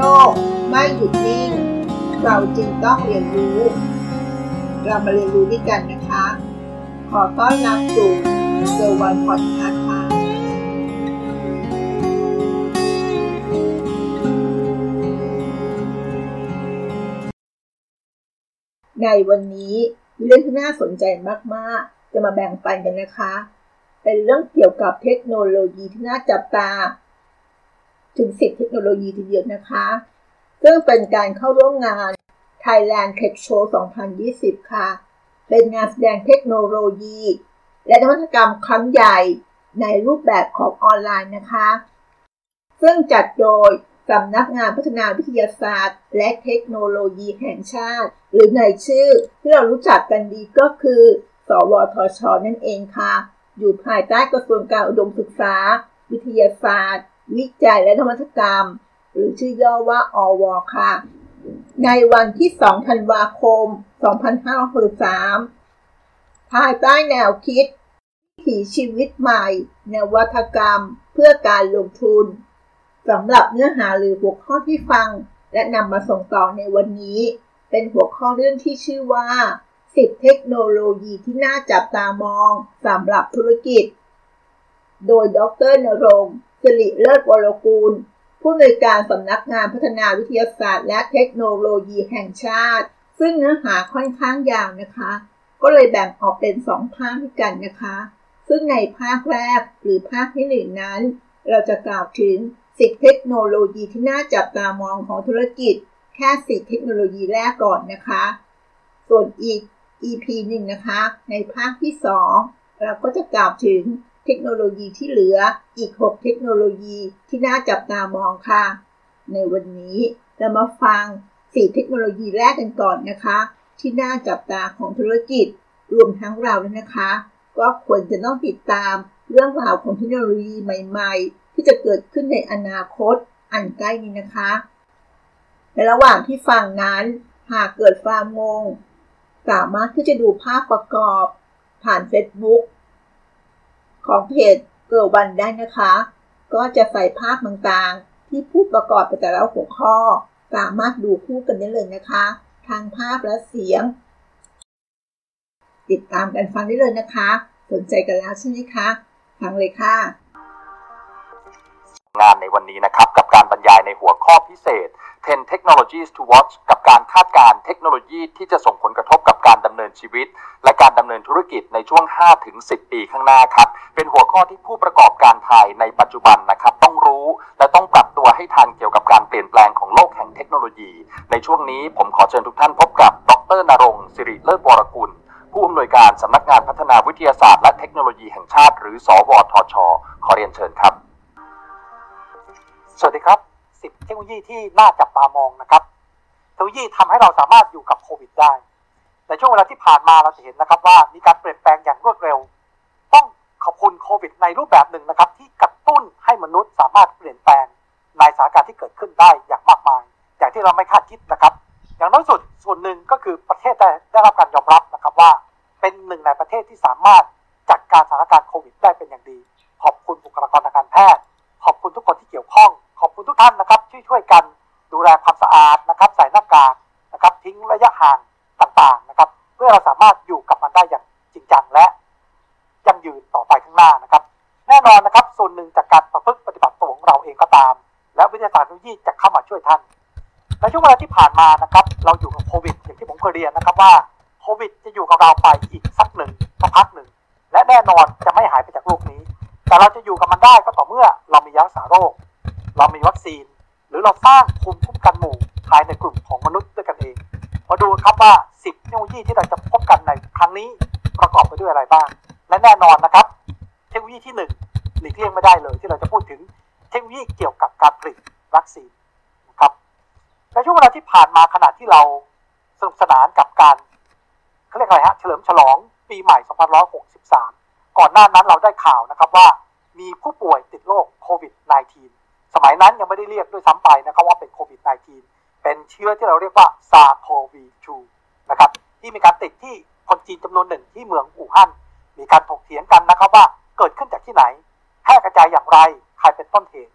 โรคไม่หยุดนิ่ง เราจึงต้องเรียนรู้ เรามาเรียนรู้ด้วยกันนะคะ ขอต้อนรับสู่เซอร์วันพอดคาส์ค่ะในวันนี้มีเรื่องที่น่าสนใจมากๆ จะมาแบ่งปันกันนะคะ เป็นเรื่องเกี่ยวกับเทคโนโลยีที่น่าจับตา ถึงสิบเทคโนโลยีทีเดียวนะคะ ซึ่งเป็นการเข้าร่วมงาน Thailand Tech Show 2020 ค่ะ เป็นงานแสดงเทคโนโลยี และนวัตกรรมครั้งใหญ่ในรูปแบบของออนไลน์นะคะ ซึ่งจัดโดยสำนักงานพัฒนาวิทยาศาสตร์ และเทคโนโลยีแห่งชาติ หรือในชื่อที่เรารู้จักกันดีก็คือ สวทช นั่นเองค่ะ อยู่ภายใต้กระทรวงการอุดมศึกษา วิทยาศาสตร์ วิจัยและนวัตกรรม หรือชื่อย่อว่าอวค่ะ ในวันที่ 2 ธันวาคม 2563 ภายใต้แนวคิดถีชีวิตใหม่ นวัตกรรม เพื่อการลงทุนสำหรับเนื้อหาหรือหัวข้อที่ฟัง และนำมาส่งต่อในวันนี้ เป็นหัวข้อเรื่องที่ชื่อว่า 10 เทคโนโลยีที่น่าจับตามองสำหรับธุรกิจ โดยดรนรงค์ สิริเลิศวรกูล ผู้อำนวยการสำนักงานพัฒนาวิทยาศาสตร์ และเทคโนโลยีแห่งชาติ ซึ่งเนื้อหาค่อนข้างยาวนะคะ ก็เลยแบ่งออกเป็นสองภาคด้วยกันนะคะ ซึ่งในภาคแรกหรือภาคที่หนึ่งนั้น เราจะกล่าวถึง10เทคโนโลยีที่น่าจับตามองของธุรกิจ แค่10เทคโนโลยีแรกก่อนนะคะ ส่วนอีก EP หนึ่งนะคะ ในภาคที่ 2 เราก็จะกล่าวถึง เทคโนโลยีที่เหลืออีก 6 เทคโนโลยีที่น่าจับตามองค่ะ ในวันนี้เรามาฟัง 4 เทคโนโลยีแรกกันก่อนนะคะ ที่น่าจับตาของธุรกิจรวมทั้งเราด้วยนะคะ ก็ควรจะต้องติดตามเรื่องราวของเทคโนโลยีใหม่ ๆ ที่จะเกิดขึ้นในอนาคตอันใกล้นี้นะคะในระหว่างที่ฟังนั้น หากเกิดความงง สามารถที่จะดูภาพประกอบ ผ่าน Facebook ของเพจเกิร์วันได้นะคะ ก็จะใส่ภาพต่างๆ ที่พูดประกอบไปแต่ละหัวข้อ สามารถดูคู่กันได้เลยนะคะ ทางภาพและเสียง ติดตามกันฟังได้เลยนะคะ สนใจกันแล้วใช่ไหมคะฟังเลยค่ะ งานในวันนี้นะครับ กับการบรรยายในหัวข้อพิเศษ 10 Technologies to Watch กับการคาดการ์เทคโนโลยีที่จะส่งผลกระทบกับการดำเนินชีวิต และการดำเนินธุรกิจในช่วง 5-10 ปีข้างหน้าครับ เป็นหัวข้อที่ผู้ประกอบการไทยในปัจจุบันนะครับ ต้องรู้และต้องปรับตัวให้ทันเกี่ยวกับการเปลี่ยนแปลงของโลกแห่งเทคโนโลยี ในช่วงนี้ผมขอเชิญทุกท่านพบกับ ดรนรงค์สิริเลิศวรกุลผู้อำนวยการสำนักงานพัฒนาวิทยาศาสตร์และเทคโนโลยีแห่งชาติ หรือ สวทช ขอเรียนเชิญครับ สวัสดีครับ 10 เทคโนโลยีที่น่าจับตามองนะครับ เทคโนโลยีทำให้เราสามารถอยู่กับโควิดได้ ในช่วงเวลาที่ผ่านมาเราจะเห็นนะครับว่ามีการเปลี่ยนแปลงอย่างรวดเร็ว ต้องขอบคุณโควิดในรูปแบบหนึ่งนะครับ ที่กระตุ้นให้มนุษย์สามารถเปลี่ยนแปลงในสถานการณ์ที่เกิดขึ้นได้อย่างมากมาย อย่างที่เราไม่คาดคิดนะครับ อย่างน้อยสุดส่วนหนึ่งก็คือประเทศได้ได้รับการยอมรับนะครับว่า เป็นหนึ่งในประเทศที่สามารถจัดการสถานการณ์โควิดได้เป็นอย่างดี ขอบคุณบุคลากรทางการแพทย์ ขอบคุณทุกคน คุณทุกท่านนะครับที่ช่วยกันดูแลความสะอาดนะครับใส่หน้ากากนะครับทิ้งระยะห่างต่างๆนะครับ เพื่อเราสามารถอยู่กับมันได้อย่างจริงจังและยั่งยืนต่อไปข้างหน้านะครับ แน่นอนนะครับส่วนหนึ่งจากการประพฤติปฏิบัติตัวของเราเองก็ตาม และวิทยาศาสตร์เทคโนโลยีจะเข้ามาช่วยท่านในช่วงเวลาที่ผ่านมานะครับ เราอยู่กับโควิดอย่างที่ผมเคยเรียนนะครับว่าโควิดจะอยู่กับเราไปอีกสักหนึ่งสักพักหนึ่ง เราสร้างภูมิคุ้มกันหมู่ภายในกลุ่มของมนุษย์ด้วยกันเอง มาดูครับว่า 10 เทคโนโลยีที่เราจะพบกันในครั้งนี้ประกอบไปด้วยอะไรบ้าง และแน่นอนนะครับ เทคโนโลยีที่หนึ่งหลีกเลี่ยงไม่ได้เลย ที่เราจะพูดถึงเทคโนโลยีเกี่ยวกับการผลิตวัคซีนนะครับในช่วงเวลาที่ผ่านมาขณะที่เราสนุกสนานกับการเขาเรียกอะไรฮะเฉลิมฉลองปีใหม่ 2563 ก่อนหน้านั้นเราได้ข่าวนะครับว่ามีผู้ป่วยติดโรคโควิด -19 สมัยนั้นยังไม่ได้เรียกด้วยซ้ำไป ชื้อที่เราเรียกว่าซาโควี2นะครับที่มีการติดที่คนจีนจำนวนหนึ่งที่เมืองอู่ฮั่นมีการถกเถียงกันนะครับว่าเกิดขึ้นจากที่ไหนแพร่กระจายอย่างไรใครเป็นต้นเหตุ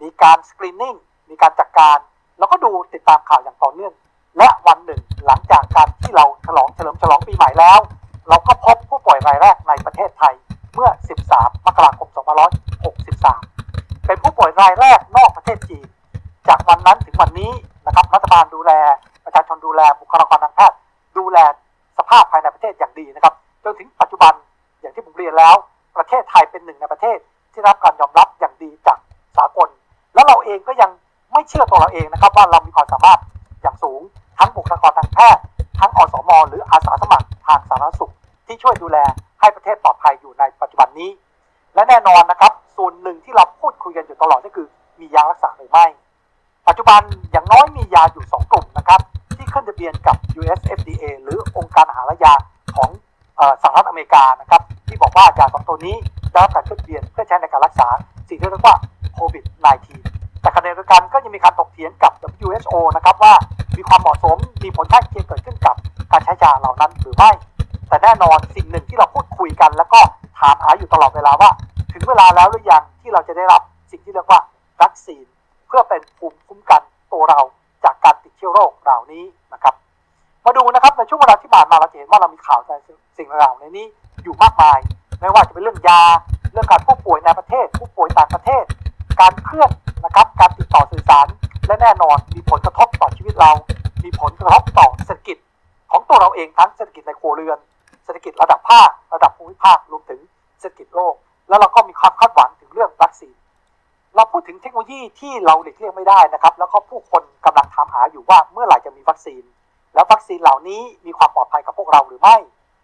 มีการสกรีนนิ่งมีการจัดการเราก็ดูติดตามข่าวอย่างต่อเนื่อง และวันหนึ่งหลังจากการที่เราฉลองเฉลิมฉลองปีใหม่แล้ว เราก็พบผู้ป่วยรายแรกในประเทศไทยเมื่อ 13 มกราคม 2563 เป็นผู้ป่วยรายแรกนอกประเทศจีน จากวันนั้นถึงวันนี้นะครับรัฐบาลดูแล ประชาชนดูแลบุคลากรทางแพทย์ดูแลสภาพภายในประเทศอย่างดีนะครับจนถึงปัจจุบันอย่างที่ผมเรียนแล้ว ประเทศไทยเป็นหนึ่งในประเทศที่รับการยอมรับอย่างดีจากสากล แล้วเราเองก็ยังไม่เชื่อตัวเราเองนะครับ ว่าเรามีความสามารถอย่างสูง ทั้งบุคลากรทางแพทย์ทั้งอสมหรืออาสาสมัครทางสาธารณสุข ที่ช่วยดูแลให้ประเทศปลอดภัยอยู่ในปัจจุบันนี้ และแน่นอนนะครับส่วนหนึ่งที่เราพูดคุยกันอยู่ตลอดก็คือมียารักษาหรือไม่ ปัจจุบันอย่างน้อยมียาอยู่ 2 กลุ่มนะครับ ที่ขึ้นทะเบียนกับ US FDA หรือองค์การอาหารและยาของสหรัฐอเมริกานะครับ ที่บอกว่ายาสองตัวนี้ได้รับการขึ้นทะเบียนเพื่อใช้ในการรักษาสิ่งที่เรียกว่าโควิด -19 แต่ขณะเดียวกันก็ยังมีการตกเถียงกับ WHO นะครับว่ามีความเหมาะสมมีผลข้างเคียงเกิดขึ้นกับการใช้ยาเหล่านั้นหรือไม่ แต่แน่นอนสิ่งหนึ่งที่เราพูดคุยกัน แล้วก็ถามหาอยู่ตลอดเวลาว่า ถึงเวลาแล้วหรือยังที่เราจะได้รับสิ่งที่เรียกว่าวัคซีน พื่อเป็นภูมิคุ้มกันตัวเราจากการติดเชื้อโรคเหล่านี้นะครับ มาดูนะครับในช่วงเวลาที่ผ่านมาเราจะเห็นว่าเรามีข่าวในสิ่งเหล่านี้อยู่มากมาย ไม่ว่าจะเป็นเรื่องยา เรื่องการผู้ป่วยในประเทศ ผู้ป่วยต่างประเทศ การเคลื่อนนะครับการติดต่อสื่อสารและแน่นอนมีผลกระทบต่อชีวิตเรา มีผลกระทบต่อเศรษฐกิจของตัวเราเองทั้งเศรษฐกิจในครัวเรือน เศรษฐกิจระดับภาค ระดับภูมิภาครวมถึงเศรษฐกิจโลก แล้วเราก็มีความคาดหวังถึงเรื่องวัคซีน เราพูดถึงเทคโนโลยีที่เราหลีกเลี่ยงไม่ได้นะครับ แล้วก็ผู้คนกำลังถามหาอยู่ว่าเมื่อไหร่จะมีวัคซีน แล้ววัคซีนเหล่านี้มีความปลอดภัยกับพวกเราหรือไม่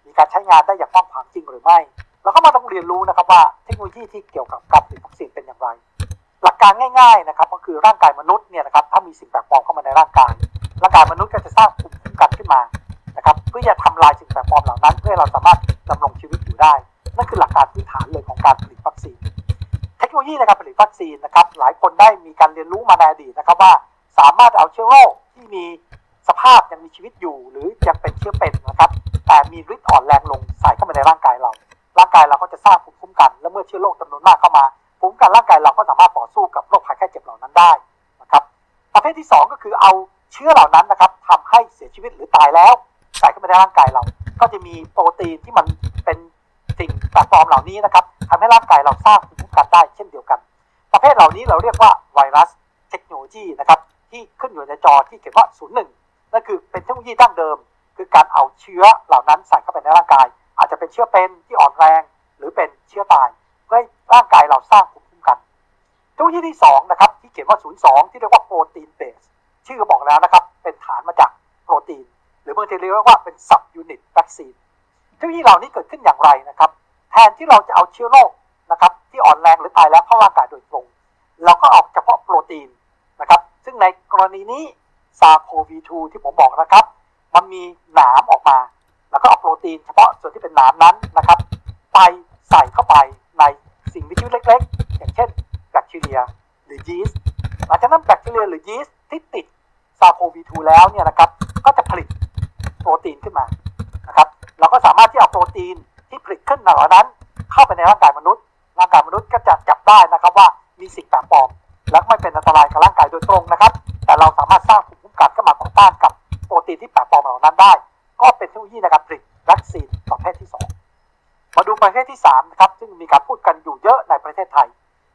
มีการใช้งานได้อย่างกว้างขวางจริงหรือไม่ เราก็มาต้องเรียนรู้นะครับว่าเทคโนโลยีที่เกี่ยวกับการผลิตวัคซีนเป็นอย่างไร หลักการง่าย ๆนะครับ ก็คือร่างกายมนุษย์เนี่ยนะครับถ้ามีสิ่งแปลกปลอมเข้ามาในร่างกายร่างกายมนุษย์ก็จะสร้างภูมิคุ้มกันขึ้นมานะครับเพื่อจะทำลายสิ่งแปลกปลอมเหล่านั้น เพื่อเราสามารถดำรงชีวิตอยู่ได้นั่นคือหลักการพื้นฐานเลยของการผลิตวัคซีน คโนโลยีในการผลิตวัคซีนนะครับ หลายคนได้มีการเรียนรู้มาในอดีตนะครับว่าสามารถเอาเชื้อโรคที่มีสภาพยังมีชีวิตอยู่ หรือยังเป็นเชื้อเป็นนะครับ แต่มีฤทธิ์อ่อนแรงลงใส่เข้ามาในร่างกายเรา ร่างกายเราก็จะสร้างภูมิคุ้มกัน และเมื่อเชื้อโรคจำนวนมากเข้ามาภูมิคุ้มกันร่างกายเราก็สามารถต่อสู้กับโรคภัยไข้เจ็บเหล่านั้นได้นะครับ ประเภทที่ 2 ก็คือเอาเชื้อเหล่านั้นนะครับทำให้เสียชีวิตหรือตายแล้ว ใส่เข้ามาในร่างกายเรา ก็จะมีโปรตีนที่มันเป็น สิ่งแปลกปลอมเหล่านี้นะครับทำให้ร่างกายเราสร้างภูมิคุ้มกันได้เช่นเดียวกัน ประเภทเหล่านี้เราเรียกว่าไวรัสเทคโนโลยีนะครับที่ขึ้นอยู่ในจอที่เขียนว่า 01 นั่นคือเป็นเทคโนโลยีดั้งเดิม คือการเอาเชื้อเหล่านั้นใส่เข้าไปในร่างกาย อาจจะเป็นเชื้อเป็นที่อ่อนแรง หรือเป็นเชื้อตายเพื่อให้ร่างกายเราสร้างภูมิคุ้มกันเทคโนโลยีที่2นะครับที่เขียนว่า 02 ที่เรียกว่า protein based ชื่อบอกแล้วนะครับเป็นฐานมาจากโปรตีน หรือบางทีเรียกว่าเป็น subunit vaccine เทคโนโลยีเหล่านี้เกิดขึ้นอย่างไรนะครับ แทนที่เราจะเอาเชื้อโรคนะครับที่อ่อนแรงหรือตายแล้วเข้าร่างกายโดยตรง เราก็เอาเฉพาะโปรตีนนะครับซึ่งในกรณีนี้ SARS-CoV-2ที่ผมบอกนะครับ มันมีหนามออกมา แล้วก็เอาโปรตีนเฉพาะส่วนที่เป็นหนามนั้นนะครับ ไปใส่เข้าไปในสิ่งมีชีวิตเล็ก ๆ อย่างเช่นแบคทีเรียหรือยีสต์หลังจากนั้นแบคทีเรียหรือยีสต์ที่ติดซาโควี2แล้วเนี่ยนะครับก็จะผลิตโปรตีนขึ้นมา เราก็สามารถที่เอาโปรตีนที่ผลิตขึ้นเหล่านั้น เข้าไปในร่างกายมนุษย์ ร่างกายมนุษย์ก็จะจับได้นะครับว่ามีสิ่งแปลกปลอม และไม่เป็นอันตรายกับร่างกายโดยตรงนะครับ แต่เราสามารถสร้างภูมิคุ้มกันขึ้นมาต่อต้านกับโปรตีนที่แปลกปลอมเหล่านั้นได้ ก็เป็นเทคโนโลยีในการผลิตวัคซีนประเภทที่ 2 มาดูประเภทที่3นะครับซึ่งมีการพูดกันอยู่เยอะในประเทศไทย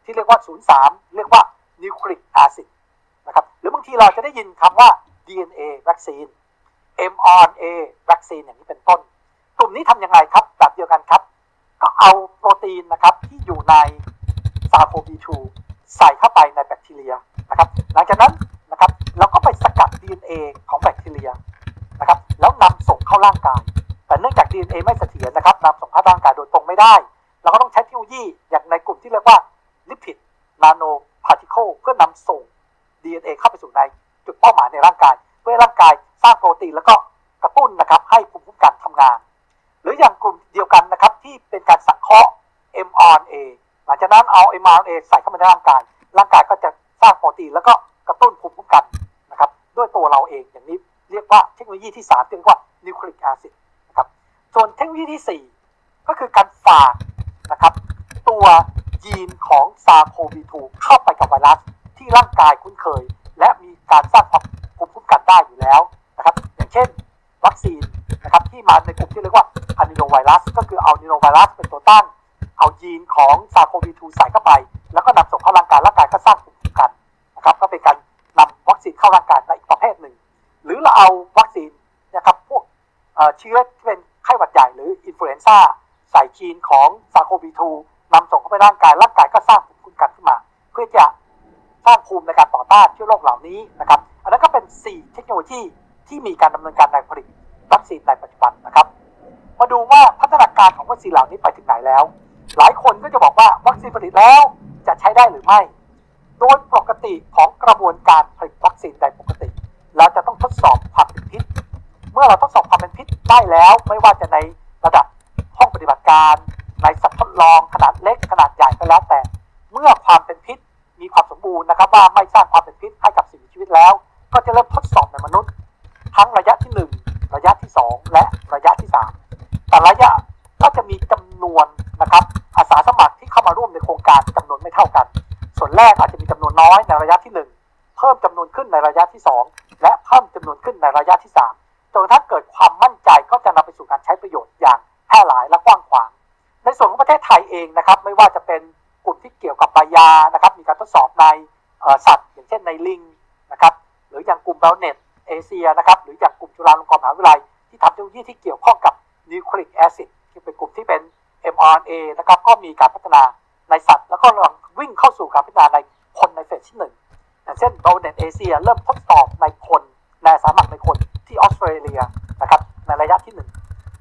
ที่เรียกว่า 03 เรียกว่านิวคลิกแอซิดนะครับหรือบางทีเราจะได้ยินคำว่า DNA วัคซีน mRNA วัคซีนอย่างนี้ หลังจากนั้นเอา mRNA ใส่เข้ามาในร่างกาย ร่างกายก็จะสร้างโปรตีนแล้วก็กระตุ้นภูมิคุ้มกันนะครับด้วยตัวเราเองอย่างนี้เรียกว่าเทคโนโลยีที่ 3 เรียกว่านิวคลิกแอซิดนะครับส่วนเทคโนโลยีที่ 4 ก็คือการฝากนะครับตัวยีนของซาโควี2เข้าไปกับไวรัสที่ร่างกายคุ้นเคย และมีการสร้างความภูมิคุ้มกันได้อยู่แล้วนะครับอย่างเช่นวัคซีนนะครับที่มาในกลุ่มที่เรียกว่าadenovirus ก็คือเอา adenovirus เป็นตัวตั้ง เอายีนของ SARS-CoV-2ใส่เข้าไป แล้วก็นำส่งเข้าร่างกายร่างกายก็สร้างภูมิคุ้มกันนะครับก็เป็นการนำวัคซีนเข้าร่างกายในอีกประเภทหนึ่ง หรือเราเอาวัคซีนนะครับพวกเชื้อที่เป็นไข้หวัดใหญ่หรือ influenza ใส่ยีนของ SARS-CoV-2นำส่งเข้าไปร่างกายร่างกายก็สร้างภูมิคุ้มกันขึ้นมา เพื่อจะสร้างภูมิในการต่อต้านเชื้อโรคเหล่านี้นะครับอันนั้นก็เป็น 4 เทคโนโลยีที่มีการดำเนินการในผลิตวัคซีนในปัจจุบันนะครับ มาดูว่าพัฒนาการของวัคซีนเหล่านี้ไปถึงไหนแล้ว หลายคนก็จะบอกว่าวัคซีนผลิตแล้วจะใช้ได้หรือไม่ โดยปกติของกระบวนการผลิตวัคซีนใดปกติ เราจะต้องทดสอบความเป็นพิษ เมื่อเราทดสอบความเป็นพิษได้แล้ว ไม่ว่าจะในระดับห้องปฏิบัติการ ในสัตว์ทดลองขนาดเล็กขนาดใหญ่ก็แล้วแต่ เมื่อความเป็นพิษมีความสมบูรณ์นะครับว่าไม่สร้างความเป็นพิษให้กับสิ่งมีชีวิตแล้ว ก็จะเริ่มทดสอบในมนุษย์ ทั้งระยะที่ 1 ระยะที่ 2 และระยะที่ 3 แต่ระยะ ก็จะมีจำนวนนะครับอาสาสมัครที่เข้ามาร่วมในโครงการจำนวนไม่เท่ากัน ส่วนแรกอาจจะมีจำนวนน้อยในระยะที่ 1 เพิ่มจำนวนขึ้นในระยะที่ 2 และเพิ่มจำนวนขึ้นในระยะที่ 3 จนกระทั่งเกิดความมั่นใจก็จะนำไปสู่การใช้ประโยชน์อย่างแพร่หลายและกว้างขวาง ในส่วนของประเทศไทยเองนะครับไม่ว่าจะเป็นกลุ่มที่เกี่ยวกับใบยานะครับมีการทดสอบในสัตว์ อย่างเช่นในลิงนะครับหรืออย่างกลุ่ม BioNet-Asia นะครับหรืออย่างกลุ่มจุฬาลงกรณ์มหาวิทยาลัยที่ทำเทคโนโลยีที่เกี่ยวข้องกับ nucleic acid ที่เป็นกลุ่มที่เป็น mRNA นะครับก็มีการพัฒนาในสัตว์ แล้วก็กำลังวิ่งเข้าสู่การพัฒนาในคนใน phase ที่หนึ่งอย่างเช่น BioNet-Asia เริ่มทดสอบในคนในอาสาสมัครในคนที่ออสเตรเลียนะครับในระยะที่หนึ่ง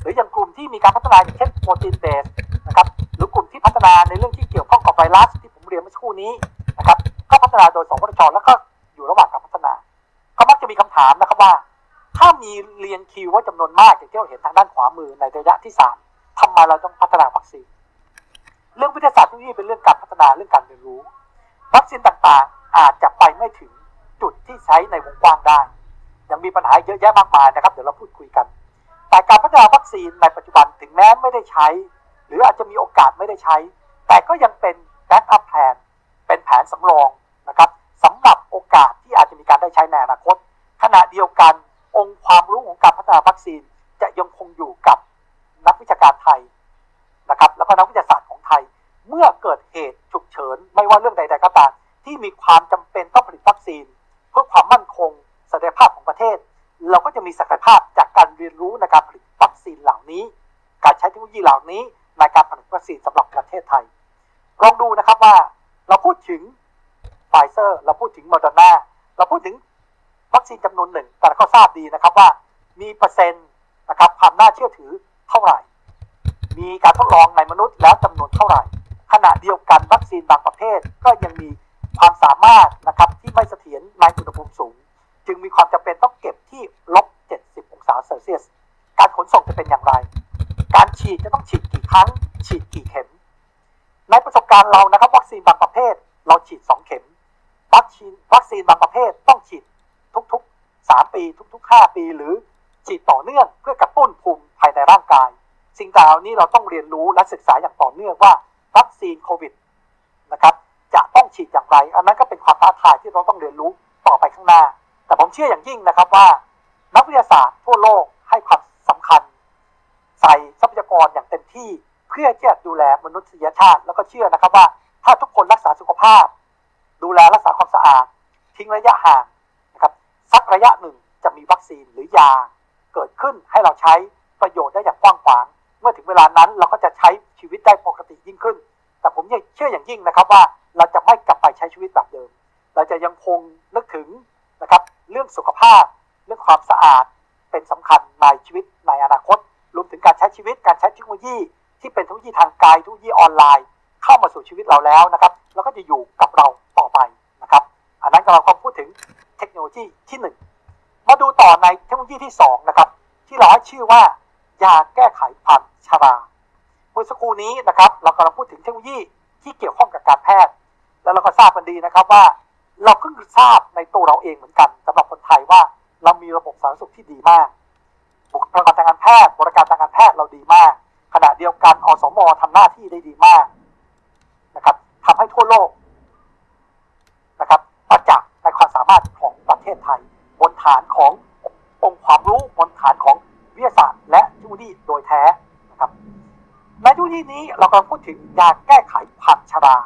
หรืออย่างกลุ่มที่มีการพัฒนาอย่างเช่นโปรตีนเบสนะครับหรือกลุ่มที่พัฒนาในเรื่องที่เกี่ยวข้องกับไวรัสที่ผมเรียนเมื่อสักครู่นี้นะครับก็พัฒนาโดยสวทชแล้วก็อยู่ระหว่างการพัฒนา ก็มักจะมีคำถามนะครับว่า ถ้ามีเรียนคิวว่าจำนวนมาก เยอะแยะมากมายนะครับ เดี๋ยวเราพูดคุยกัน แต่การพัฒนาวัคซีนในปัจจุบันถึงแม้ไม่ได้ใช้ หรืออาจจะมีโอกาสไม่ได้ใช้ แต่ก็ยังเป็นแบ็กอัพแผนเป็นแผนสำรองนะครับสำหรับโอกาสที่อาจจะมีการได้ใช้ในอนาคต ขณะเดียวกันองค์ความรู้ของการพัฒนาวัคซีนจะยังคงอยู่กับนักวิชาการไทยนะครับแล้วก็นักวิทยาศาสตร์ของไทย เมื่อเกิดเหตุฉุกเฉิน ไม่ว่าเรื่องใด ๆ ก็ตามที่มีความจำเป็นต้องผลิตวัคซีน เพื่อความมั่นคงศักยภาพของประเทศ เราก็จะมีศักยภาพจากการเรียนรู้ในการผลิตวัคซีนเหล่านี้ การใช้เทคโนโลยีเหล่านี้ในการผลิตวัคซีนสำหรับประเทศไทยลองดูนะครับว่าเราพูดถึงไฟเซอร์เราพูดถึงโมเดอร์นาเราพูดถึงวัคซีนจำนวนหนึ่ง แต่ก็ทราบดีนะครับว่ามีเปอร์เซ็นต์นะครับความน่าเชื่อถือเท่าไหร่ มีการทดลองในมนุษย์แล้วจำนวนเท่าไหร่ ขณะเดียวกันวัคซีนบางประเภทก็ยังมีความสามารถนะครับที่ไม่เสถียรในอุณหภูมิสูง จึงมีความจำเป็นต้องเก็บที่ลบ 70 องศาเซลเซียส การขนส่งจะเป็นอย่างไร การฉีดจะต้องฉีดกี่ครั้ง ฉีดกี่เข็ม ในประสบการณ์เรานะครับ วัคซีนบางประเภท เราฉีด 2 เข็ม วัคซีนวัคซีนบางประเภทต้องฉีดทุกๆ 3 ปี ทุก ๆ 5 ปีหรือฉีดต่อเนื่องเพื่อกระตุ้นภูมิภายในร่างกาย สิ่งต่างเหล่านี้เราต้องเรียนรู้และศึกษาอย่างต่อเนื่องว่าวัคซีนโควิดนะครับจะต้องฉีดอย่างไร อันนั้นก็เป็นความท้าทายที่เราต้องเรียนรู้ต่อไปข้างหน้า แต่ผมเชื่ออย่างยิ่งนะครับว่า นักวิทยาศาสตร์ทั่วโลกให้ความสำคัญ ใส่ทรัพยากรอย่างเต็มที่เพื่อที่จะดูแลมนุษยชาติ แล้วก็เชื่อนะครับว่า ถ้าทุกคนรักษาสุขภาพ ดูแลรักษาความสะอาด ทิ้งระยะห่างนะครับสักระยะหนึ่งจะมีวัคซีนหรือยาเกิดขึ้นให้เราใช้ประโยชน์ได้อย่างกว้างขวาง เมื่อถึงเวลานั้นเราก็จะใช้ชีวิตได้ปกติยิ่งขึ้น แต่ผมยังเชื่ออย่างยิ่งนะครับว่าเราจะไม่กลับไปใช้ชีวิตแบบเดิม เราจะยังคงนึกถึงนะครับ เรื่องสุขภาพ เรื่องความสะอาดเป็นสำคัญในชีวิตในอนาคต รวมถึงการใช้ชีวิตการใช้เทคโนโลยี ที่เป็นเทคโนโลยีทางไกลเทคโนโลยีออนไลน์ เข้ามาสู่ชีวิตเราแล้วนะครับ แล้วก็จะอยู่กับเราต่อไปนะครับ อันนั้นเราก็พูดถึงเทคโนโลยีที่ 1 มาดูต่อในเทคโนโลยีที่2นะครับที่เราให้ชื่อว่ายาแก้ไขความชราเมื่อสักครู่นี้นะครับ เรากำลังพูดถึงเทคโนโลยีที่เกี่ยวข้องกับการแพทย์ แล้วเราก็ทราบกันดีนะครับว่า เราเพิ่งทราบในตัวเราเองเหมือนกันสำหรับคนไทยว่าเรามีระบบสาธารณสุขที่ดีมาก บุคลากรทางการแพทย์บริการทางการแพทย์เราดีมาก ขณะเดียวกันอสมทำหน้าที่ได้ดีมากนะครับทำให้ทั่วโลกนะครับประจักษ์ในความสามารถของประเทศไทย บนฐานขององค์ความรู้บนฐานของวิทยาศาสตร์ และเทคโนโลยีโดยแท้นะครับในทุกที่นี้เรากำลังพูดถึงยาแก้ไขความชรา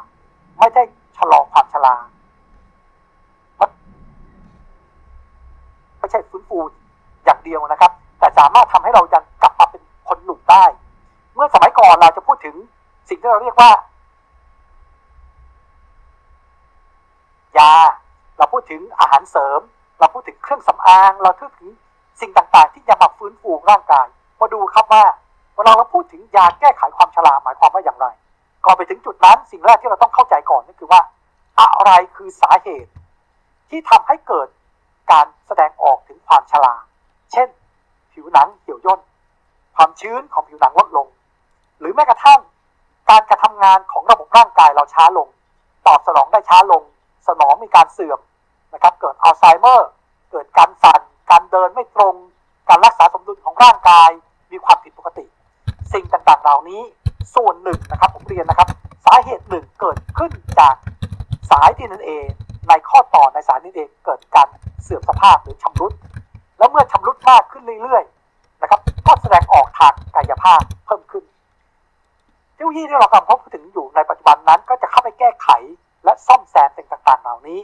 ไม่ได้ชะลอความชราไม่ใช่ฟื้นฟู อย่างเดียวนะครับ แต่สามารถทำให้เรายังกลับมาเป็นคนหนุ่มได้ เมื่อสมัยก่อนเราจะพูดถึงสิ่งที่เราเรียกว่า ยา เราพูดถึงอาหารเสริม เราพูดถึงเครื่องสำอาง เราพูดถึงสิ่งต่างๆ ที่จะมาฟื้นฟูร่างกาย มาดูครับว่าเวลาเราพูดถึงยาแก้ไขความชราหมายความว่าอย่างไร ก่อนไปถึงจุดนั้นสิ่งแรกที่เราต้องเข้าใจก่อนก็คือว่า อะไรคือสาเหตุที่ทำให้เกิดการแสดงออกถึงความชรา เช่น ผิวหนังเหี่ยวย่นความชื้นของผิวหนังลดลง หรือแม้กระทั่งการกระทำงานของระบบร่างกายเราช้าลง ตอบสนองได้ช้าลง สมองมีการเสื่อมนะครับ เกิดอัลไซเมอร์ เกิดการสั่น การเดินไม่ตรง การรักษาสมดุลของร่างกาย มีความผิดปกติ สิ่งต่างๆ เหล่านี้ส่วนหนึ่งนะครับผมเรียนนะครับ สาเหตุหนึ่งเกิดขึ้นจากสาย DNA ในข้อต่อในสาย DNA เกิดการเสื่อมสภาพหรือชำรุด แล้วเมื่อชำรุดมากขึ้นเรื่อยๆนะครับ ก็แสดงออกทางกายภาพเพิ่มขึ้น เทคโนโลยีที่เรากำลังพูดถึงอยู่ในปัจจุบันนั้นก็จะเข้าไปแก้ไขและซ่อมแซมสิ่งต่างๆ เหล่านี้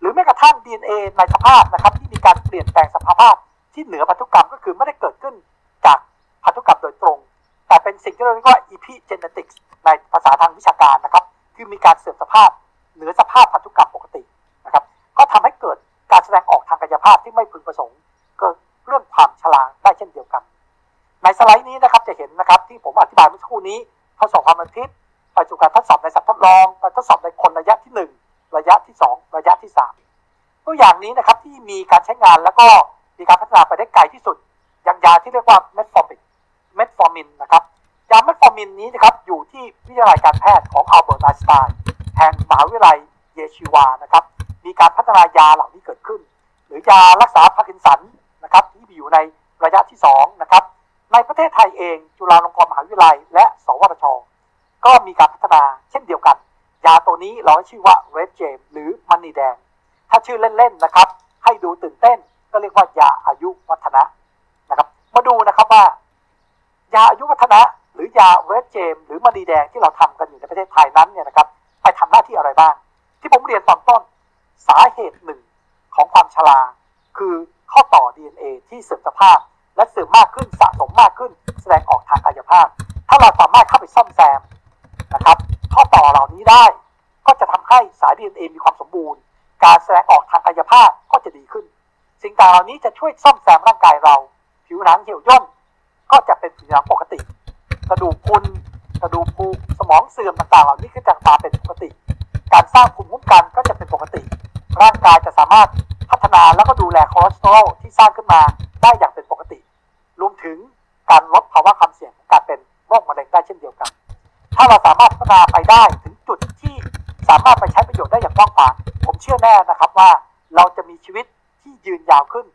หรือแม้กระทั่ง DNA ในสภาพนะครับที่มีการเปลี่ยนแปลงสภาพที่เหนือพันธุกรรมก็คือไม่ได้เกิดขึ้นจากพันธุกรรมโดยตรง แต่เป็นสิ่งที่เราเรียกว่า epigenetics ในภาษาทางวิชาการนะครับคือมีการเสื่อมสภาพเหนือสภาพพันธุกรรมปกตินะครับ ก็ทำให้เกิดการแสดงออกทางกายภาพที่ไม่พึงประสงค์ จะเห็นนะครับ ที่ผมอธิบายเมื่อสักครู่นี้ทดสอบความบันทิตไปสู่การทดสอบในสัตว์ทดลองไปทดสอบในคนระยะที่ 1 ระยะที่ 2 ระยะที่ 3 ตัวอย่างนี้นะครับที่มีการใช้งานแล้วก็มีการพัฒนาไปได้ไกลที่สุดอย่างยาที่เรียกว่า metformin metformin นะครับยาเมทฟอร์มินนี้นะครับอยู่ที่วิทยาลัยการแพทย์ของอัลเบิร์ตไอน์สไตน์แห่งมหาวิทยาลัยเยชิวานะครับมีการพัฒนายาเหล่านี้เกิดขึ้น หรือยารักษาพาร์กิน นี้เราชื่อว่า Red Gem หรืออัญมณีแดง ถ้าชื่อเล่นๆนะครับ ให้ดูตื่นเต้นก็เรียกว่ายาอายุวัฒนะนะครับ มาดูนะครับว่า ยาอายุวัฒนะ หรือยาเรดเจมหรือมันนีแดงที่เราทำกันอยู่ในประเทศไทยนั้นเนี่ยนะครับ ไปทำหน้าที่อะไรบ้าง ที่ผมเรียนตอนต้นสาเหตุหนึ่งของความชราคือข้อต่อ DNA ที่เสื่อมสภาพ และเสื่อมมากขึ้นสะสมมากขึ้น แสดงออกทางกายภาพ ถ้าเราสามารถเข้าไปซ่อมแซมนะครับ ข้อต่อเหล่านี้ได้ ก็จะทำให้สาย DNA มีความสมบูรณ์ การแสดงออกทางกายภาพก็จะดีขึ้น สิ่งต่างเหล่านี้จะช่วยซ่อมแซมร่างกายเรา ผิวหนังเหี่ยวย่นก็จะเป็นผิวหนังปกติ กระดูกพุนกระดูกพุสมองเสื่อมต่างๆ เหล่านี้ก็จะมาเป็นปกติ การสร้างภูมิคุ้มกันก็จะเป็นปกติ ร่างกายจะสามารถพัฒนาแล้วก็ดูแลคอเลสเตอรอลที่สร้างขึ้นมาได้อย่างเป็นปกติ รวมถึงการลดภาวะความเสี่ยงของการเป็นโรคมะเร็งได้เช่นเดียวกัน ถ้าเราสามารถพัฒนาไปได้ถึงจุดที่ สามารถไปใช้ประโยชน์ได้อย่างกว้างขวางผมเชื่อแน่นะครับว่าเราจะมีชีวิตที่ยืนยาวขึ้น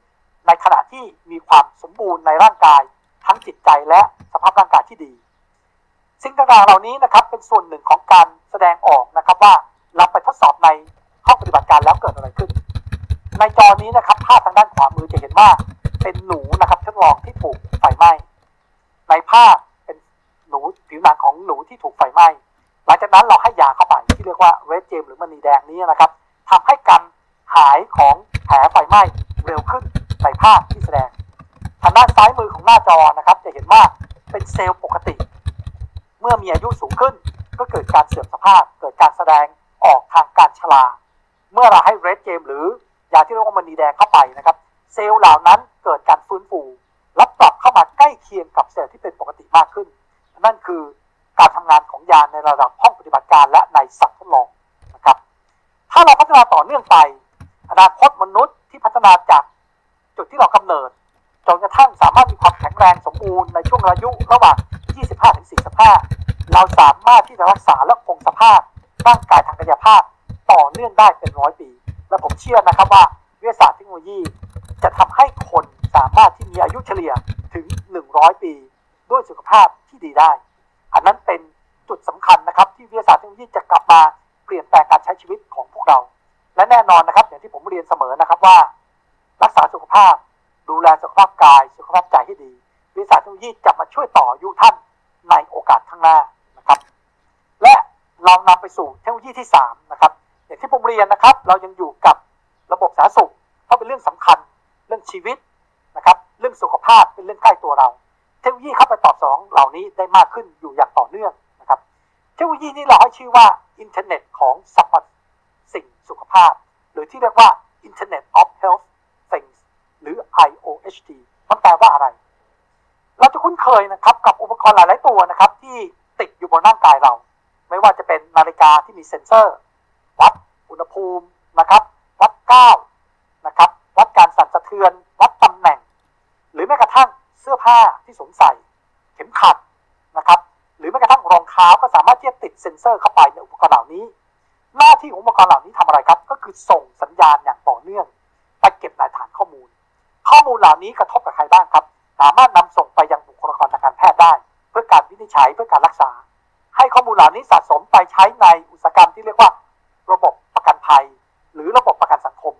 ในขณะที่มีความสมบูรณ์ในร่างกาย ทั้งจิตใจและสภาพร่างกายที่ดี สิ่งต่างๆเหล่านี้นะครับเป็นส่วนหนึ่งของการแสดงออกนะครับว่าเราไปทดสอบในห้องปฏิบัติการแล้วเกิดอะไรขึ้น ในจอนี้นะครับภาพทางด้านขวามือจะเห็นว่าเป็นหนูนะครับทดลองที่ถูกไฟไหม้ในภาพเป็นหนูผิวหนังของหนูที่ถูกไฟไหม้ หลังจากนั้นเราให้ยาเข้าไปที่เรียกว่าเรดเจมหรือมณีแดงนี้นะครับทำให้การหายของแผลไฟไหม้เร็วขึ้นในภาพที่แสดง ทางด้านซ้ายมือของหน้าจอนะครับ จะเห็นว่าเป็นเซลล์ปกติ เมื่อมีอายุสูงขึ้น ก็เกิดการเสื่อมสภาพ เกิดการแสดงออกทางการชรา เมื่อเราให้เรดเจมหรือยาที่เรียกว่ามณีแดงเข้าไปนะครับ เซลล์เหล่านั้นเกิดการฟื้นฟูและปรับเข้ามาใกล้เคียงกับเซลล์ที่เป็นปกติมากขึ้น นั่นคือ การทำงานของยาในระดับห้องปฏิบัติการและในสัตว์ทดลองนะครับ ถ้าเราพัฒนาต่อเนื่องไป อนาคตมนุษย์ที่พัฒนาจากจุดที่เรากำเนิดจนกระทั่งสามารถมีความแข็งแรงสมบูรณ์ในช่วงอายุระหว่าง 25-45 เราสามารถที่จะรักษาและคงสภาพร่างกายทางกายภาพต่อเนื่องได้เป็นร้อยปี และผมเชื่อนะครับว่าวิทยาศาสตร์เทคโนโลยี จะทำให้คนสามารถที่มีอายุเฉลี่ยถึง 100 ปี ด้วยสุขภาพที่ดีได้ อันนั้นเป็นจุดสำคัญนะครับ ที่วิทยาศาสตร์เทคโนโลยีจะกลับมาเปลี่ยนแปลงการใช้ชีวิตของพวกเรา และแน่นอนนะครับ อย่างที่ผมเรียนเสมอนะครับว่า รักษาสุขภาพ ดูแลสุขภาพกาย สุขภาพใจให้ดี วิทยาศาสตร์เทคโนโลยีจะมาช่วยต่ออายุท่านในโอกาสข้างหน้านะครับ และเรานำไปสู่เทคโนโลยีที่3นะครับอย่างที่ผมเรียนนะครับ เรายังอยู่กับระบบสาธารณสุขเพราะเป็นเรื่องสำคัญ เรื่องชีวิตนะครับ เรื่องสุขภาพเป็นเรื่องใกล้ตัวเรา เทคโนโลยีเข้าไปตอบสนองเหล่านี้ได้มากขึ้นอยู่อย่างต่อเนื่องนะครับ เทคโนโลยีนี้เราให้ชื่อว่าอินเทอร์เน็ตของสรรพสิ่งสุขภาพ หรือที่เรียกว่า Internet of Health Things หรือ IOHT มันแปลว่าอะไร เราจะคุ้นเคยนะครับกับอุปกรณ์หลาย ๆ ตัวนะครับ ที่ติดอยู่บนร่างกายเรา ไม่ว่าจะเป็นนาฬิกาที่มีเซ็นเซอร์ วัดอุณหภูมินะครับ วัดก้าวนะครับ วัดการสั่นสะเทือน วัดตำแหน่ง หรือแม้กระทั่ง สื้อผ้าที่สวมใส่ เข็มขัดนะครับ หรือแม้กระทั่งรองเท้าก็สามารถที่จะติดเซ็นเซอร์เข้าไปในอุปกรณ์เหล่านี้ หน้าที่ของอุปกรณ์เหล่านี้ทำอะไรครับ ก็คือส่งสัญญาณอย่างต่อเนื่อง ไปเก็บรายฐานข้อมูล ข้อมูลเหล่านี้กระทบกับใครบ้างครับ สามารถนำส่งไปยังบุคลากรทางการแพทย์ได้ เพื่อการวินิจฉัยเพื่อการรักษา ให้ข้อมูลเหล่านี้สะสมไปใช้ในอุตสาหกรรมที่เรียกว่า ระบบประกันภัย หรือระบบประกันสังคม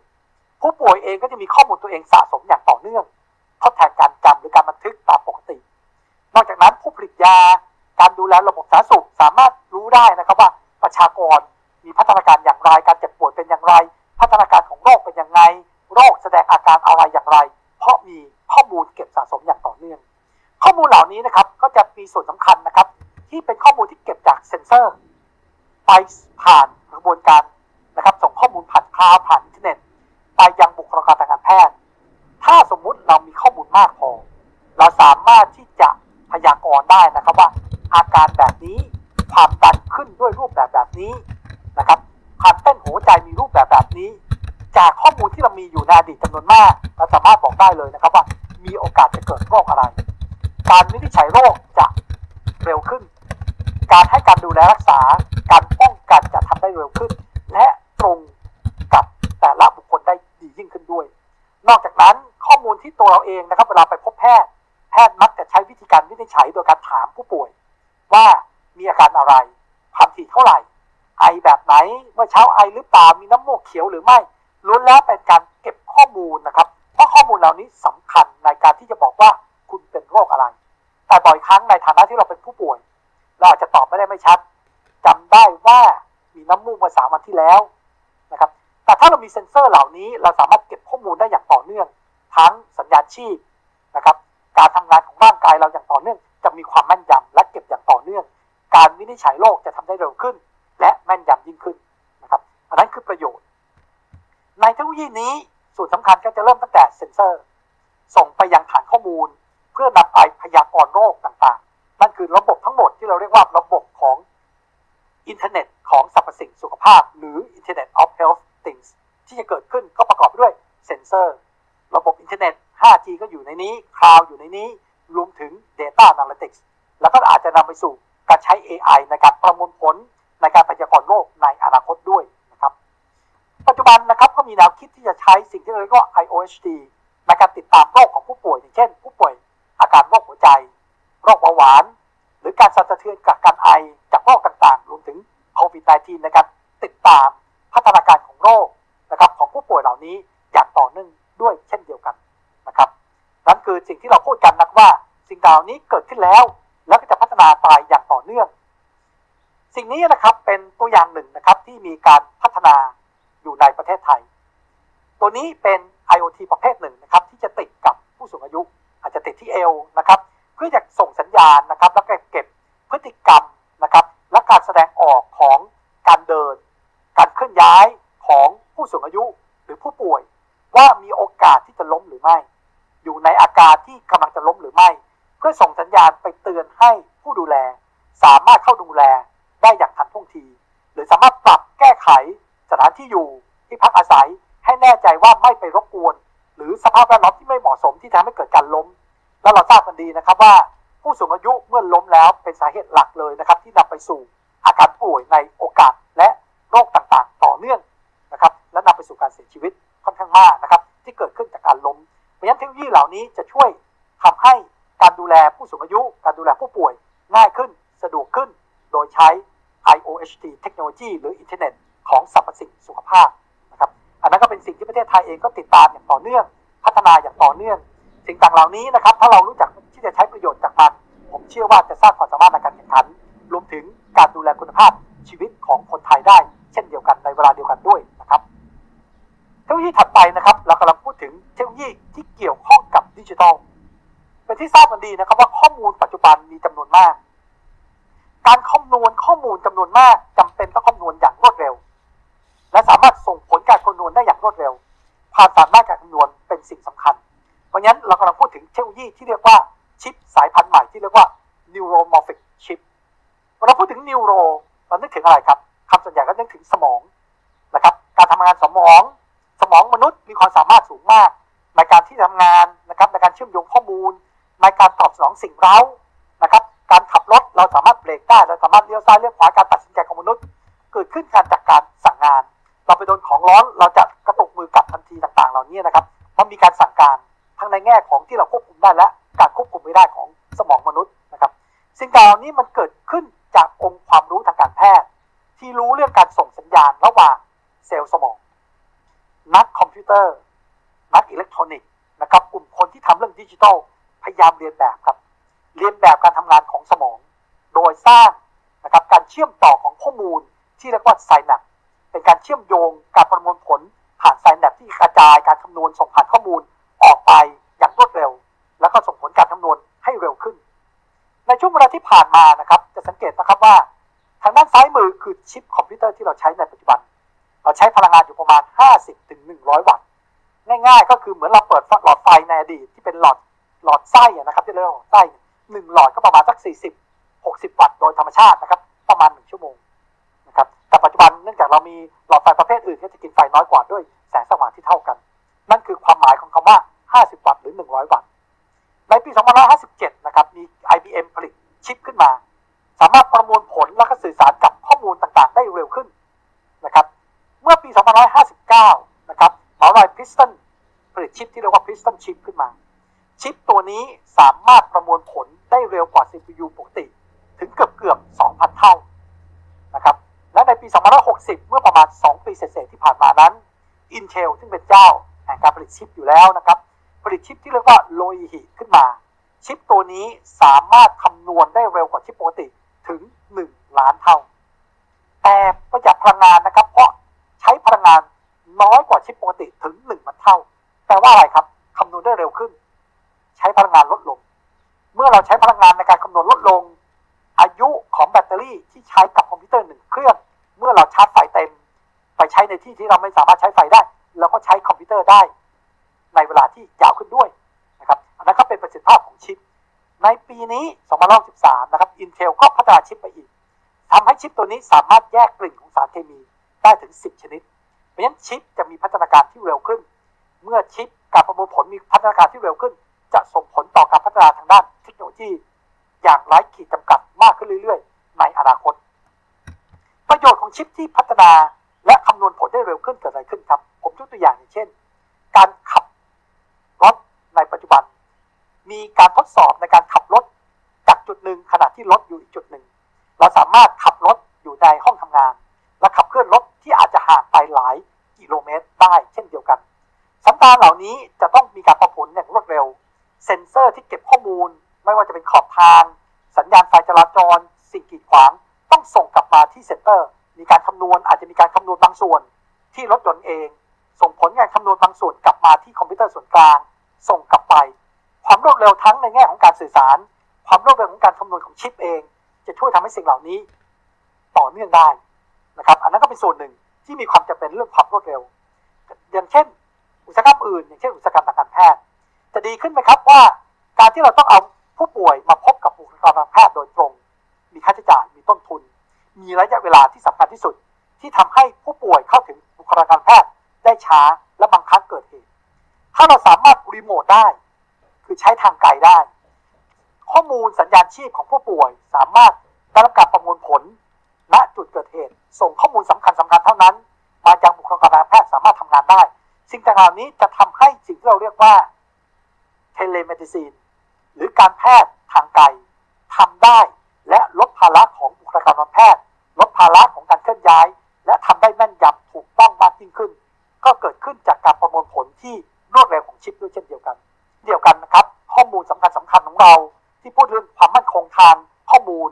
ผู้ป่วยเองก็จะมีข้อมูลตัวเองสะสมอย่างต่อเนื่อง ทดแทนการจำหรือการบันทึกตามปกติ นอกจากนั้นผู้ผลิตยาการดูแลระบบสาธารณสุขสามารถรู้ได้นะครับว่าประชากรมีพัฒนาการอย่างไร การเจ็บป่วยเป็นอย่างไร พัฒนาการของโรคเป็นอยังไงโรคแสดงอาการอะไรอย่างไร เพราะมีข้อมูลเก็บสะสมอย่างต่อเนื่อง ข้อมูลเหล่านี้นะครับก็จะมีส่วนสำคัญนะครับ ที่เป็นข้อมูลที่เก็บจากเซ็นเซอร์ ไปผ่านกระบวนการนะครับ ส่งข้อมูลผ่านคลาวผ่าน นี้นะครับความเต้นหัวใจมีรูปแบบแบบนี้ จากข้อมูลที่เรามีอยู่ในอดีตจำนวนมากเราสามารถบอกได้เลยนะครับว่ามีโอกาสจะเกิดโรคอะไร การวินิจฉัยโรคจะเร็วขึ้น การให้การดูแลรักษา การป้องกันจะทำได้เร็วขึ้น และตรงกับแต่ละบุคคลได้ดียิ่งขึ้นด้วย นอกจากนั้นข้อมูลที่ตัวเราเองนะครับเวลาไปพบแพทย์ แพทย์มักจะใช้วิธีการวินิจฉัยโดยการถามผู้ป่วย ว่ามีอาการอะไรความถี่เท่าไหร่ ไอแบบไหน เมื่อเช้าไอ หรือเปล่ามีน้ำมูกเขียวหรือไม่ล้วนแล้วเป็นการเก็บข้อมูลนะครับ เพราะข้อมูลเหล่านี้สำคัญในการที่จะบอกว่าคุณเป็นโรคอะไร แต่บ่อยครั้งในฐานะที่เราเป็นผู้ป่วย เราอาจจะตอบไม่ได้ไม่ชัดจำได้ว่ามีน้ำมูกมาสามวันที่แล้วนะครับแต่ถ้าเรามีเซ็นเซอร์เหล่านี้เราสามารถเก็บข้อมูลได้อย่างต่อเนื่อง ทั้งสัญญาณชีพนะครับการทำงานของร่างกายเราอย่างต่อเนื่อง จะมีความแม่นยำและเก็บอย่างต่อเนื่อง การวินิจฉัยโรค นี้ส่วนสำคัญก็จะเริ่มตั้งแต่เซ็นเซอร์ ส่งไปยังฐานข้อมูล เพื่อนำไปพยากรณ์โรคต่างๆ นั่นคือระบบทั้งหมดที่เราเรียกว่าระบบของอินเทอร์เน็ตของสรรพสิ่งสุขภาพ หรือ Internet of Health Things ที่จะเกิดขึ้นก็ประกอบด้วยเซ็นเซอร์ ระบบอินเทอร์เน็ต 5G ก็อยู่ในนี้ cloud อยู่ในนี้รวมถึง Data Analytics แล้วก็อาจจะนำไปสู่การใช้ AI ในการประมวลผลในการพยากรณ์โรคในอนาคตด้วยนะครับ ปัจจุบันนะครับก็มีแนวคิดที่จะใช้สิ่งที่เรียกว่า IoHT ในการติดตามโรคของผู้ป่วยอย่างเช่น ผู้ป่วยอาการโรคหัวใจ โรคเบาหวาน หรือการสั่นสะเทือนจากการไอจากโรคต่างๆ รวมถึงโควิด -19 ในการติดตามพัฒนาการของโรคนะครับของผู้ป่วยเหล่านี้อย่างต่อเนื่องด้วยเช่นเดียวกันนะครับนั่นคือสิ่งที่เราพูดกันนะว่า สิ่งเหล่านี้เกิดขึ้นแล้ว แล้วก็จะพัฒนาไปอย่างต่อเนื่อง สิ่งนี้นะครับเป็นตัวอย่างหนึ่งนะครับที่มีการพัฒนา อยู่ในประเทศไทย ตัวนี้เป็น IoT ประเภทหนึ่งนะครับ ที่จะติดกับผู้สูงอายุ อาจจะติดที่เอวนะครับเพื่อจะส่งสัญญาณนะครับ แล้วก็เก็บพฤติกรรมนะครับ และการแสดงออกของการเดิน การเคลื่อนย้ายของผู้สูงอายุหรือผู้ป่วย ว่ามีโอกาสที่จะล้มหรือไม่ อยู่ในอาการที่กำลังจะล้มหรือไม่ เพื่อส่งสัญญาณไปเตือนให้ผู้ดูแล สามารถเข้าดูแลได้อย่างทันท่วงที หรือสามารถปรับแก้ไขสถานที่อยู่ ที่พักอาศัยให้แน่ใจว่าไม่ไปรบกวน หรือสภาพแวดล้อมที่ไม่เหมาะสมที่ทำให้เกิดการล้ม แล้วเราทราบกันดีนะครับว่า ผู้สูงอายุเมื่อล้มแล้วเป็นสาเหตุหลักเลยนะครับ ที่นำไปสู่อาการป่วยในโอกาสและโรคต่างๆ ต่อเนื่องนะครับ และนำไปสู่การเสียชีวิตค่อนข้างมากนะครับ ที่เกิดขึ้นจากการล้มเพราะฉะนั้นเทคโนโลยีเหล่านี้จะช่วยทำให้การดูแลผู้สูงอายุ การดูแลผู้ป่วยง่ายขึ้นสะดวกขึ้น โดยใช้ IOHT เทคโนโลยีหรืออินเทอร์เน็ตของสรรพสิ่งสุขภาพ อันนั้นก็เป็นสิ่งที่ประเทศไทยเองก็ติดตามอย่างต่อเนื่อง พัฒนาอย่างต่อเนื่อง สิ่งต่างเหล่านี้นะครับ ถ้าเรารู้จักที่จะใช้ประโยชน์จากมัน ผมเชื่อว่าจะสร้างความสามารถในการแข่งขัน รวมถึงการดูแลคุณภาพชีวิตของคนไทยได้ เช่นเดียวกันในเวลาเดียวกันด้วยนะครับ เทคโนโลยีถัดไปนะครับ เรากำลังพูดถึงเทคโนโลยีที่เกี่ยวข้องกับดิจิทัลเป็นที่ทราบกันดีนะครับว่าข้อมูลปัจจุบันมีจำนวนมาก การคำนวณข้อมูลจำนวนมากจำเป็นต้องคำนวณอย่างรวดเร็ว และสามารถ ส่งผลการคำนได้อย่างรวดเร็วความสามารถการคำนวณเป็นสิ่งสำคัญ เพราะฉะนั้นเรากำลังพูดถึงเทคโนโลยีที่เรียกว่าชิปสายพันธุ์ใหม่ที่เรียกว่า neuromorphic chip เวลาพูดถึง neuro เรานึกถึงอะไรครับคำส่วนใหญ่ก็นึกถึงสมองนะครับ การทำงานสมอง สมองมนุษย์มีความสามารถสูงมาก ในการที่ทำงานนะครับในการเชื่อมโยงข้อมูล ในการตอบสนองสิ่งเร้านะครับ การขับรถเราสามารถเบรกได้เราสามารถเลี้ยวซ้ายเลี้ยวขวาการตัดสินใจของมนุษย์ เกิดขึ้นการจากการสั่งงาน เราไปโดนของร้อนเราจะกระตุกมือกลับทันทีต่างๆ เหล่านี้นะครับมันมีการสั่งการทั้งในแง่ของที่เราควบคุมได้และการควบคุมไม่ได้ของสมองมนุษย์นะครับ สิ่งเหล่านี้มันเกิดขึ้นจากองค์ความรู้ทางการแพทย์ ที่รู้เรื่องการส่งสัญญาณระหว่างเซลล์สมอง นักคอมพิวเตอร์ นักอิเล็กทรอนิกส์นะครับกลุ่มคนที่ทำเรื่องดิจิทัลพยายามเลียนแบบครับ เลียนแบบการทำงานของสมอง โดยสร้างนะครับการเชื่อมต่อของข้อมูลที่เรียกว่าไซนัป เป็นการเชื่อมโยงการประมวลผลผ่านไซนัปที่กระจายการคำนวณส่งผ่านข้อมูลออกไปอย่างรวดเร็ว แล้วก็ส่งผลการคำนวณให้เร็วขึ้น ในช่วงเวลาที่ผ่านมานะครับ จะสังเกตนะครับว่า ทางด้านซ้ายมือคือชิปคอมพิวเตอร์ที่เราใช้ในปัจจุบัน เราใช้พลังงานอยู่ประมาณ 50ถึง100 วัตต์ง่ายๆ ก็คือเหมือนเราเปิดหลอดไฟในอดีตที่เป็นหลอดหลอดไส้นะครับที่เรียกว่าหลอดไส้หนึ่งหลอดก็ประมาณสัก 40 60 วัตต์โดยธรรมชาตินะครับ ประมาณ 1 ชั่วโมงนะครับแต่ปัจจุบัน จากเรามีหลอดไฟประเภทอื่นที่จะกินไฟน้อยกว่าด้วยแสงสว่างที่เท่ากัน นั่นคือความหมายของคำว่า 50 วัตต์หรือ 100 วัตต์ ในปี 2557 นะครับ มี IBM ผลิตชิปขึ้นมา สามารถประมวลผลและก็สื่อสารกับข้อมูลต่างๆ ได้เร็วขึ้นนะครับ เมื่อปี 2559 นะครับหมอรายพิสตันผลิตชิปที่เรียกว่าพิสตันชิปขึ้นมา ชิปตัวนี้สามารถประมวลผลได้เร็วกว่า CPU ปกติ ถึงเกือบเกือบ2,000 เท่านะครับและในปี 60 เมื่อประมาณ 2 ปีเศษที่ผ่านมานั้น Intel ซึ่งเป็นเจ้าแห่งการผลิตชิปอยู่แล้วนะครับ ผลิตชิปที่เรียกว่าโลหิขึ้นมา ชิปตัวนี้สามารถคำนวณได้เร็วกว่าชิปปกติถึง 1 ล้านเท่า แต่ประหยัดพลังงานนะครับ เพราะใช้พลังงานน้อยกว่าชิปปกติถึง1 พันเท่า แปลว่าอะไรครับคำนวณได้เร็วขึ้น ใช้พลังงานลดลง เมื่อเราใช้พลังงานในการคำนวณลดลง อายุของแบตเตอรี่ที่ใช้กับคอมพิวเตอร์หนึ่งเครื่อง เมื่อเราชาร์จไฟเต็ม ไปใช้ในที่ที่เราไม่สามารถใช้ไฟได้เราก็ใช้คอมพิวเตอร์ได้ ในเวลาที่ยาวขึ้นด้วยนะครับอันนั้นก็เป็นประสิทธิภาพของชิป ในปีนี้ 2013 นะครับ Intel ก็พัฒนาชิปไปอีกทำให้ชิปตัวนี้สามารถแยกกลิ่นของสารเคมีได้ถึง 10 ชนิด เพราะฉะนั้นชิปจะมีพัฒนาการที่เร็วขึ้น เมื่อชิปการประมวลผลมีพัฒนาการที่เร็วขึ้น จะส่งผลต่อการพัฒนาทางด้านเทคโนโลยี อย่างไร้ขีดจำกัดมากขึ้นเรื่อย ๆ ในอนาคต ประโยชน์ของชิปที่พัฒนาและคำนวณผลได้เร็วขึ้นเกิดอะไรขึ้นครับ ผมยกตัวอย่างอย่างเช่น การขับรถในปัจจุบัน มีการทดสอบในการขับรถจากจุดหนึ่งขณะที่รถอยู่อีกจุดหนึ่งเราสามารถขับรถอยู่ในห้องทำงาน และขับเคลื่อนรถที่อาจจะห่างไปหลายกิโลเมตรได้เช่นเดียวกันสัญญาณเหล่านี้จะต้องมีการประมวลอย่างรวดเร็ว เซ็นเซอร์ที่เก็บข้อมูล ไม่ว่าจะเป็นขอบทาง สัญญาณไฟจราจร สิ่งกีดขวาง ต้องส่งกลับมาที่ center มีการคำนวณอาจจะมีการคำนวณบางส่วนที่รถยนต์เอง ส่งผลงานคำนวณบางส่วนกลับมาที่คอมพิวเตอร์ส่วนกลาง ส่งกลับไป ความรวดเร็วทั้งในแง่ของการสื่อสาร ความรวดเร็วของการคำนวณของชิปเอง จะช่วยทำให้สิ่งเหล่านี้ต่อเนื่องได้นะครับอันนั้นก็เป็นส่วนหนึ่งที่มีความจำเป็นเรื่องความรวดเร็ว อย่างเช่น อุตสาหกรรมอื่น อย่างเช่นอุตสาหกรรมทางการแพทย์ จะดีขึ้นไหมครับว่า การที่เราต้องเอาผู้ป่วยมาพบกับบุคลากรทางแพทย์โดยตรง มีค่าใช้จ่าย มีต้นทุน มีระยะเวลาที่สำคัญที่สุด ที่ทำให้ผู้ป่วยเข้าถึงบุคลากรแพทย์ได้ช้าและบางครั้งเกิดเหตุถ้าเราสามารถรีโมทได้ คือใช้ทางไกลได้ ข้อมูลสัญญาณชีพของผู้ป่วยสามารถได้รับการประมวลผล ณจุดเกิดเหตุ ส่งข้อมูลสำคัญสำคัญเท่านั้น มาจากบุคลากรทางแพทย์สามารถทำงานได้ สิ่งต่างๆเหล่านี้จะทำให้สิ่งที่เราเรียกว่า telemedicine ที่รวดเร็วของชิปด้วยเช่นเดียวกัน เดียวกันนะครับ ข้อมูลสำคัญสำคัญของเรา ที่พูดเรื่องความมั่นคงทางข้อมูล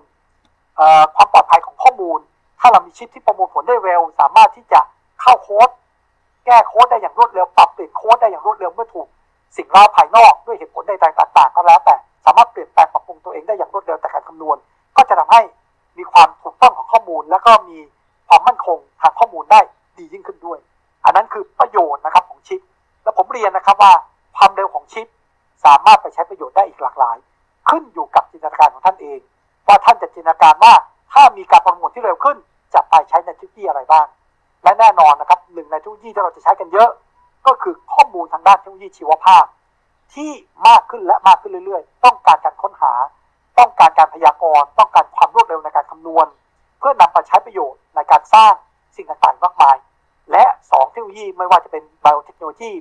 ความปลอดภัยของข้อมูล ถ้าเรามีชิปที่ประมวลผลได้เร็ว สามารถที่จะเข้าโค้ด แก้โค้ดได้อย่างรวดเร็ว ปรับเปลี่ยนโค้ดได้อย่างรวดเร็วเมื่อถูก สิ่งร้าภายนอกด้วยเหตุผลใดๆต่าง ๆ ก็แล้วแต่สามารถเปลี่ยนแปลงปรับปรุงตัวเองได้อย่างรวดเร็วแต่การคำนวณ ก็จะทำให้มีความถูกต้องของข้อมูล และก็ นะครับว่าความเร็วของชิปสามารถไปใช้ประโยชน์ได้อีกหลากหลาย ขึ้นอยู่กับจินตนาการของท่านเอง ว่าท่านจะจินตนาการว่าถ้ามีการประมวลที่เร็วขึ้น จะไปใช้ในเทคโนโลยีอะไรบ้าง และแน่นอนนะครับหนึ่งในเทคโนโลยีที่เราจะใช้กันเยอะ ก็คือข้อมูลทางด้านเทคโนโลยีชีวภาพ ที่มากขึ้นและมากขึ้นเรื่อย ๆ ต้องการการค้นหา ต้องการการพยากรณ์ ต้องการความรวดเร็วในการคำนวณ เพื่อนำไปใช้ประโยชน์ในการสร้างสิ่งต่างๆมากมาย และ 2 เทคโนโลยีไม่ว่าจะเป็นไบโอเทคโนโลยี